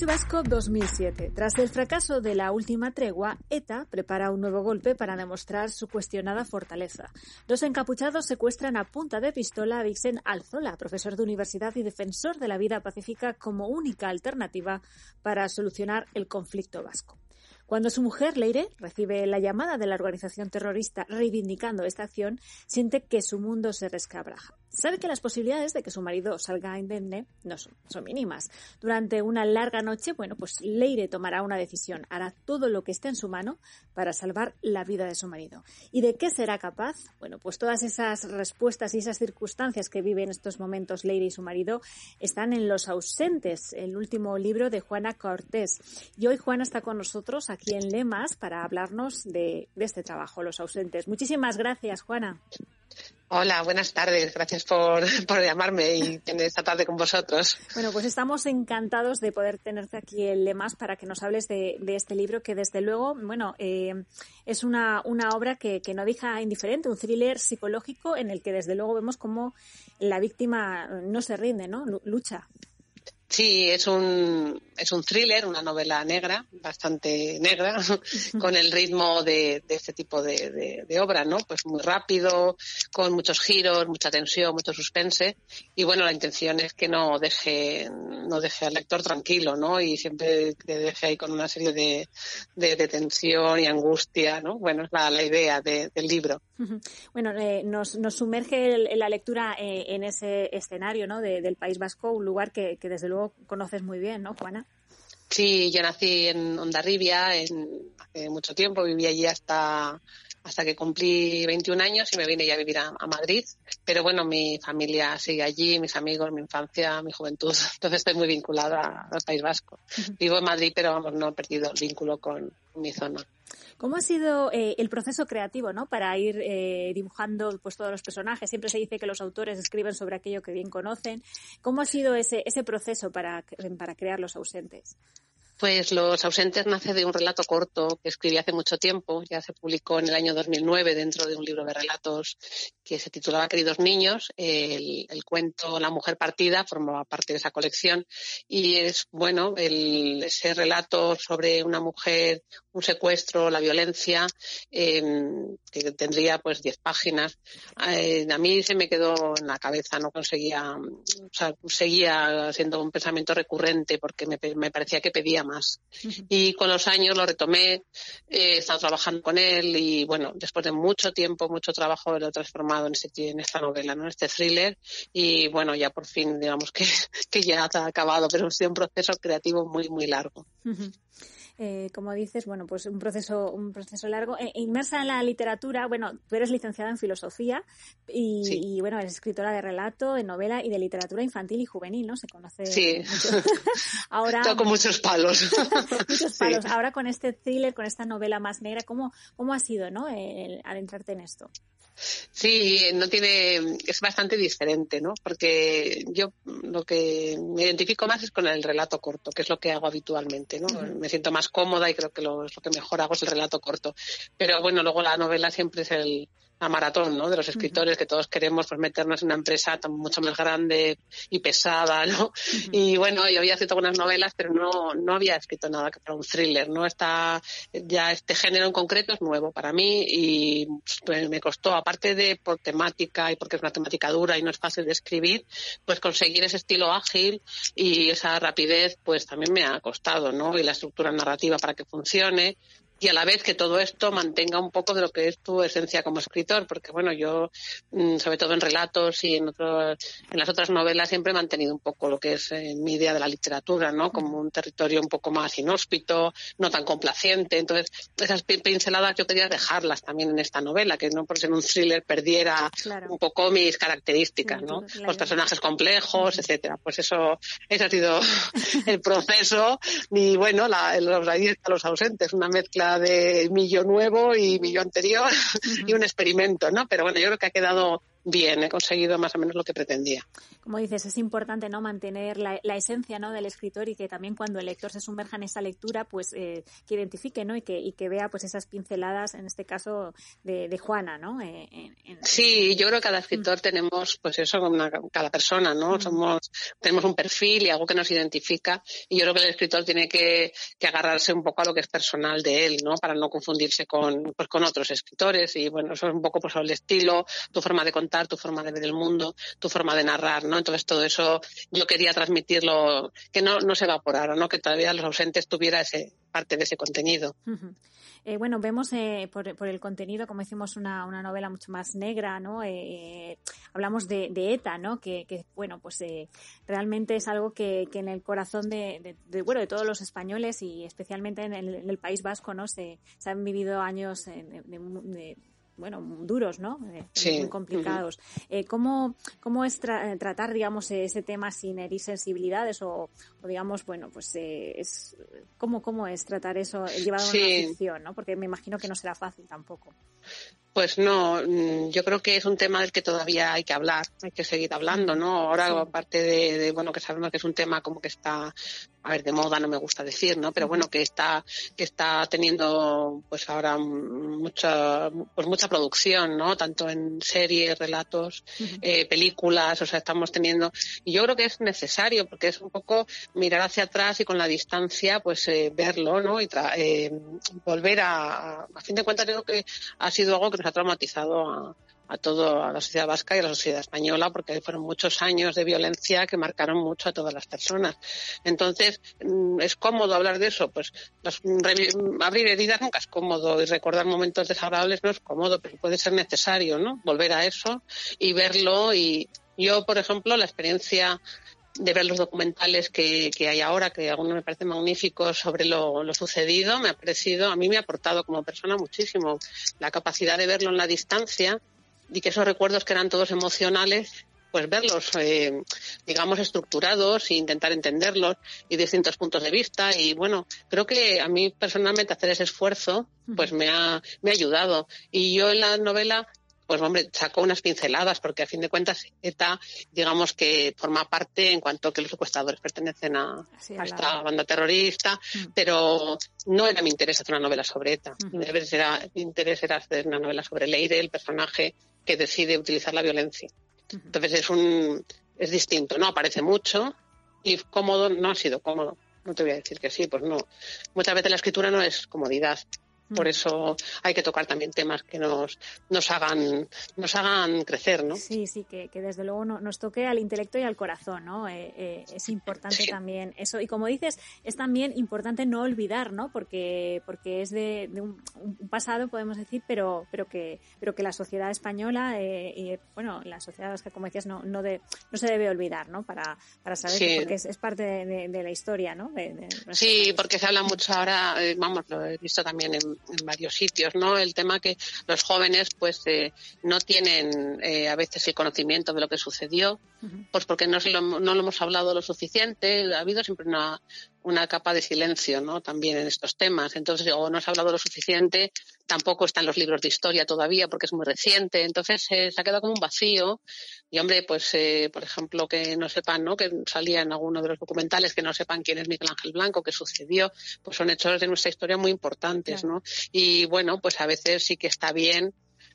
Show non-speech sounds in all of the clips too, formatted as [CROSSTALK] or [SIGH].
País Vasco 2007. Tras el fracaso de la última tregua, ETA prepara un nuevo golpe para demostrar su cuestionada fortaleza. Los encapuchados secuestran a punta de pistola a Vixen Alzola, profesor de universidad y defensor de la vida pacífica como única alternativa para solucionar el conflicto vasco. Cuando su mujer, Leire, recibe la llamada de la organización terrorista reivindicando esta acción, siente que su mundo se rescabraja. Sabe que las posibilidades de que su marido salga indemne no son, son, mínimas. Durante una larga noche, bueno, pues Leire tomará una decisión, hará todo lo que esté en su mano para salvar la vida de su marido. ¿Y de qué será capaz? Bueno, pues todas esas respuestas y esas circunstancias que vive en estos momentos Leire y su marido están en Los ausentes, el último libro de Juana Cortés. Y hoy Juana está con nosotros aquí en Lemas para hablarnos de, de este trabajo, Los ausentes. Muchísimas gracias, Juana. Hola, buenas tardes. Gracias por, [LAUGHS] por, llamarme y tener esta tarde con vosotros. Bueno, pues estamos encantados de poder tenerte aquí en Lemas para que nos hables de, de este libro que desde luego, bueno, eh, es una, una obra que, que, no deja indiferente, un thriller psicológico en el que desde luego vemos cómo la víctima no se rinde, ¿no? Lucha. Sí, es un, es un thriller, una novela negra, bastante negra, con el ritmo de, de este tipo de, de, de, obra, ¿no? Pues muy rápido, con muchos giros, mucha tensión, mucho suspense. Y bueno, la intención es que no deje, no deje al lector tranquilo, ¿no? Y siempre te deje ahí con una serie de, de, tensión y angustia, ¿no? Bueno, es la, la idea del libro. Bueno, eh, nos, nos, sumerge el, la lectura eh, en ese escenario, ¿no? del País Vasco, un lugar que, que desde luego conoces muy bien, ¿no, Juana? Sí, yo nací en Ondarribia en, hace mucho tiempo, viví allí hasta hasta que cumplí 21 años y me vine ya a vivir a, a, Madrid. Pero bueno, mi familia sigue allí, mis amigos, mi infancia, mi juventud. [LAUGHS] Entonces estoy muy vinculada al País Vasco. Vivo en Madrid, pero vamos, no he perdido el vínculo con, con mi zona. ¿Cómo ha sido eh, el proceso creativo, ¿no? Para ir eh, dibujando pues todos los personajes. Siempre se dice que los autores escriben sobre aquello que bien conocen. ¿Cómo ha sido ese, ese proceso para, para crear los ausentes? Pues Los ausentes nace de un relato corto que escribí hace mucho tiempo, ya se publicó en el año 2009 dentro de un libro de relatos que se titulaba Queridos niños. El, cuento La mujer partida formaba parte de esa colección y es, bueno, el, ese relato sobre una mujer, un secuestro, la violencia, eh, que tendría pues 10 páginas. Eh, a mí se me quedó en la cabeza, no conseguía, o sea, seguía siendo un pensamiento recurrente porque me, me parecía que pedía más. Y con los años lo retomé, eh, he estado trabajando con él y bueno, después de mucho tiempo, mucho trabajo, lo he transformado en, este, en esta novela, ¿no? En este thriller y bueno, ya por fin, digamos que, [LAUGHS] que ya ha acabado, pero ha sido un proceso creativo muy, muy largo. Uh -huh eh, como dices, bueno, pues un proceso, un proceso largo. Eh, inmersa en la literatura, bueno, tú eres licenciada en filosofía y, sí. y, bueno, eres escritora de relato, de novela y de literatura infantil y juvenil, ¿no? Se conoce sí. mucho. [LAUGHS] Ahora con muchos palos. [LAUGHS] muchos palos. Sí. Ahora con este thriller, con esta novela más negra, ¿cómo, cómo ha sido, no? El adentrarte en esto. Sí, no tiene, es bastante diferente, ¿no? Porque yo lo que me identifico más es con el relato corto, que es lo que hago habitualmente, ¿no? Uh -huh. Me siento más cómoda y creo que lo, lo que mejor hago es el relato corto. Pero bueno, luego la novela siempre es el, la maratón, ¿no? De los escritores uh -huh. que todos queremos pues meternos en una empresa tan, mucho más grande y pesada, ¿no? Uh -huh. Y bueno, yo había escrito algunas novelas, pero no, no había escrito nada que para un thriller, ¿no? Está, ya este género en concreto es nuevo para mí y pues, me costó, aparte de por temática y porque es una temática dura y no es fácil de escribir, pues conseguir ese estilo ágil y esa rapidez, pues también me ha costado, ¿no? Y la estructura narrativa para que funcione y a la vez que todo esto mantenga un poco de lo que es tu esencia como escritor, porque bueno, yo, mm, sobre todo en relatos y en, otros, en las otras novelas, siempre he mantenido un poco lo que es eh, mi idea de la literatura, ¿no? Como un territorio un poco más inhóspito, no tan complaciente. Entonces, esas pinceladas yo quería dejarlas también en esta novela, que no por ser un thriller perdiera claro. un poco mis características, ¿no? Claro. Los personajes complejos, etcétera. Pues eso, ese ha sido [LAUGHS] el proceso. Y bueno, la, los, ahí los ausentes, una mezcla de Millo nuevo y Millo anterior [LAUGHS] y un experimento, ¿no? Pero bueno, yo creo que ha quedado bien, he conseguido más o menos lo que pretendía. Como dices, es importante no mantener la, esencia ¿no? del escritor y que también cuando el lector se sumerja en esa lectura, pues eh, que identifique ¿no? y, que, y que vea pues esas pinceladas, en este caso de, Juana, ¿no? Eh, sí, yo creo que cada escritor mm. tenemos, pues eso, cada persona, ¿no? Mm. Somos, tenemos un perfil y algo que nos identifica y yo creo que el escritor tiene que, que, agarrarse un poco a lo que es personal de él, ¿no? Para no confundirse con, pues, con otros escritores y bueno, eso es un poco pues el estilo, tu forma de contar tu forma de ver el mundo, tu forma de narrar, ¿no? Entonces todo eso yo quería transmitirlo, que no, se evaporara, ¿no? Que todavía los ausentes tuviera ese, parte de ese contenido. Eh, bueno, vemos eh, por, el contenido, como decimos, una, novela mucho más negra, ¿no? Eh, hablamos de, ETA, ¿no? Que, bueno, pues realmente es algo que, en el corazón de, bueno, de todos los españoles y especialmente en el, País Vasco, ¿no? Se, se han vivido años de, bueno, duros, ¿no? Eh, muy complicados. Eh, ¿cómo, ¿Cómo es tratar, digamos, ese tema sin herir sensibilidades o, digamos, bueno, pues eh, es ¿cómo, ¿cómo es tratar eso llevado a una ficción, ¿no? Porque me imagino que no será fácil tampoco. Pues no, mm, yo creo que es un tema del que todavía hay que hablar, hay que seguir hablando, ¿no? Ahora, aparte de, bueno, que sabemos que es un tema como que está, a ver, de moda no me gusta decir, ¿no? Pero bueno, que está, que está teniendo, pues ahora mucha, pues mucha producción, ¿no? Tanto en series, relatos, eh, películas, o sea, estamos teniendo, y yo creo que es necesario, porque es un poco mirar hacia atrás y con la distancia, pues eh, verlo, ¿no? Y eh, volver a, a fin de cuentas, creo que ha sido algo que nos ha traumatizado a, a toda la sociedad vasca y a la sociedad española, porque fueron muchos años de violencia que marcaron mucho a todas las personas. Entonces, mm, ¿es cómodo hablar de eso? Pues abrir heridas nunca es cómodo y recordar momentos desagradables no es cómodo, pero puede ser necesario, ¿no? Volver a eso y verlo y yo, por ejemplo, la experiencia de ver los documentales que, hay ahora, que algunos me parecen magníficos sobre lo, sucedido, me ha parecido, a mí me ha aportado como persona muchísimo la capacidad de verlo en la distancia y que esos recuerdos que eran todos emocionales, pues verlos, eh, digamos, estructurados e intentar entenderlos y distintos puntos de vista. Y bueno, creo que a mí personalmente hacer ese esfuerzo, pues me ha, me ha ayudado. Y yo en la novela pues hombre, sacó unas pinceladas, porque a fin de cuentas ETA, digamos que forma parte en cuanto que los secuestradores pertenecen a, esta banda terrorista, mm. pero no era mi interés hacer una novela sobre ETA. Mi interés era hacer una novela sobre Leire, el personaje que decide utilizar la violencia. Entonces es un es distinto, no aparece mucho y cómodo no ha sido cómodo. No te voy a decir que sí, pues no. Muchas veces la escritura no es comodidad, por eso hay que tocar también temas que nos, nos, hagan, nos hagan crecer, ¿no? Sí, sí, que, desde luego nos toque al intelecto y al corazón, ¿no? Eh, eh, es importante también eso. Y como dices, es también importante no olvidar, ¿no? Porque, porque es de, un, pasado, podemos decir, pero, pero, que, pero que la sociedad española eh, y, bueno, la sociedad que como decías, no, no, de, no se debe olvidar, ¿no? Para, para saber que porque es, parte de, la historia, ¿no? sí, porque se habla mucho ahora, vamos, lo he visto también en en varios sitios, ¿no? El tema que los jóvenes, pues, eh, no tienen eh, a veces el conocimiento de lo que sucedió, pues porque no, lo, no lo hemos hablado lo suficiente, ha habido siempre una, una capa de silencio, ¿no? También en estos temas. Entonces, o no se ha hablado lo suficiente, tampoco están los libros de historia todavía porque es muy reciente. Entonces, eh, se ha quedado como un vacío. Y, hombre, pues, eh, por ejemplo, que no sepan, ¿no? Que salía en alguno de los documentales, que no sepan quién es Miguel Ángel Blanco, qué sucedió, pues son hechos de nuestra historia muy importantes, ¿no? Y, bueno, pues a veces sí que está bien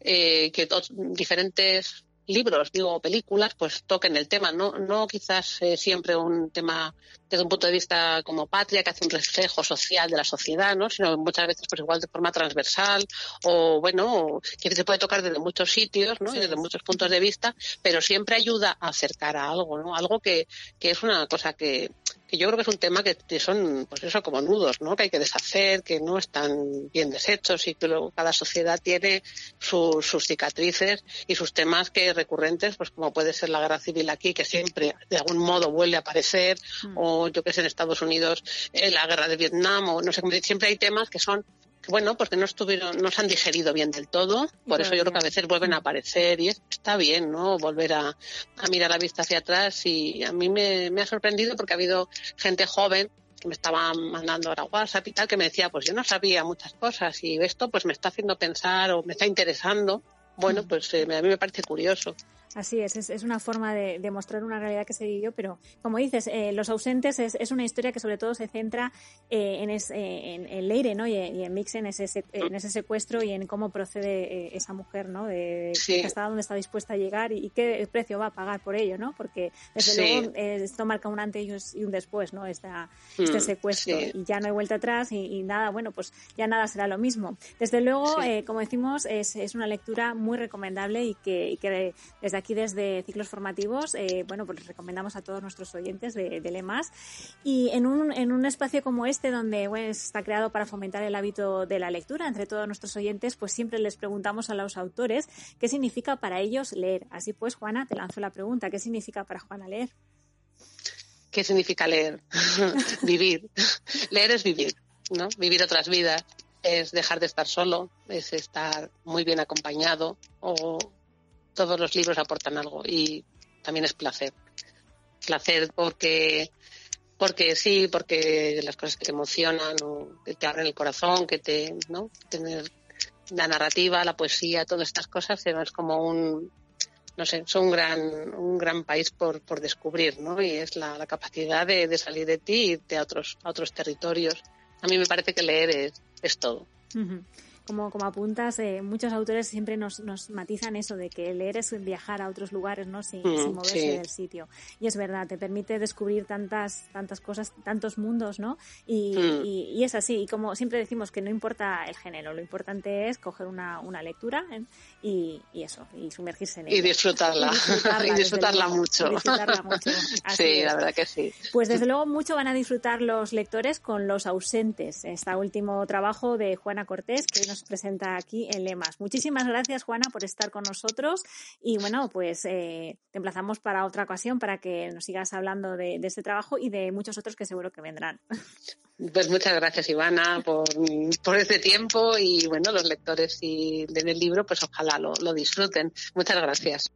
eh, que diferentes libros, digo, películas, pues toquen el tema, no, no quizás eh, siempre un tema desde un punto de vista como patria, que hace un reflejo social de la sociedad, ¿no? Sino muchas veces, pues igual de forma transversal, o bueno, que se puede tocar desde muchos sitios, ¿no? Y desde muchos puntos de vista, pero siempre ayuda a acercar a algo, ¿no? Algo que, que es una cosa que, que yo creo que es un tema que, son, pues eso, como nudos, ¿no? Que hay que deshacer, que no están bien deshechos y que luego cada sociedad tiene sus cicatrices y sus temas que recurrentes, pues como puede ser la guerra civil aquí, que siempre de algún modo vuelve a aparecer, mm. o yo que sé, en Estados Unidos, eh, la guerra de Vietnam, o no sé, siempre hay temas que son bueno, porque no estuvieron, no se han digerido bien del todo, por eso yo creo que a veces vuelven a aparecer y está bien, ¿no? Volver a, a mirar la vista hacia atrás y a mí me, me ha sorprendido porque ha habido gente joven que me estaba mandando ahora WhatsApp y tal, que me decía, pues yo no sabía muchas cosas y esto pues me está haciendo pensar o me está interesando bueno, pues a mí me parece curioso. Así es, es, una forma de, de, mostrar una realidad que se vivió, pero como dices, eh, Los ausentes es, es, una historia que sobre todo se centra eh, en, es, eh, en, Leire ¿no? y, en Mixen, en ese, en ese secuestro y en cómo procede eh, esa mujer, ¿no? de hasta dónde está dispuesta a llegar y, qué precio va a pagar por ello, ¿no? porque desde luego esto marca un antes y un después, ¿no? Esta, este mm, secuestro y ya no hay vuelta atrás y, nada, bueno, pues ya nada será lo mismo. Desde luego, como decimos, es, es una lectura muy recomendable y que, y que desde aquí aquí desde Ciclos Formativos, eh, bueno, pues recomendamos a todos nuestros oyentes de, de LEMAS. Y en un, en un espacio como este, donde bueno, está creado para fomentar el hábito de la lectura entre todos nuestros oyentes, pues siempre les preguntamos a los autores qué significa para ellos leer. Así pues, Juana, te lanzo la pregunta, ¿qué significa para Juana leer? ¿Qué significa leer? [LAUGHS] vivir. [LAUGHS] leer es vivir, ¿no? Vivir otras vidas es dejar de estar solo, es estar muy bien acompañado o todos los libros aportan algo y también es placer. Placer porque porque sí, porque las cosas que te emocionan o que te abren el corazón, que te, ¿no? Tener la narrativa, la poesía, todas estas cosas es como un, no sé, son un gran, un gran país por, por descubrir, ¿no? Y es la, capacidad de, de, salir de ti y irte a otros, a otros territorios. A mí me parece que leer es, es todo como, como apuntas, eh, muchos autores siempre nos, nos matizan eso de que leer es viajar a otros lugares, ¿no? Sin, mm, moverse del sitio. Y es verdad, te permite descubrir tantas, tantas cosas, tantos mundos, ¿no? Y, mm. y, es así. Y como siempre decimos que no importa el género, lo importante es coger una, una lectura ¿eh? y, y, eso, y sumergirse en ella. Y disfrutarla. Y disfrutarla, [LAUGHS] mucho. disfrutarla mucho. [LAUGHS] sí, la verdad que sí. Pues desde luego mucho van a disfrutar los lectores con Los ausentes, este último trabajo de Juana Cortés, que nos presenta aquí en Lemas. Muchísimas gracias, Juana, por estar con nosotros y bueno, pues eh, te emplazamos para otra ocasión para que nos sigas hablando de, este trabajo y de muchos otros que seguro que vendrán. Pues muchas gracias, Ivana, por, este tiempo y bueno, los lectores y leen el libro, pues ojalá lo disfruten. Muchas gracias.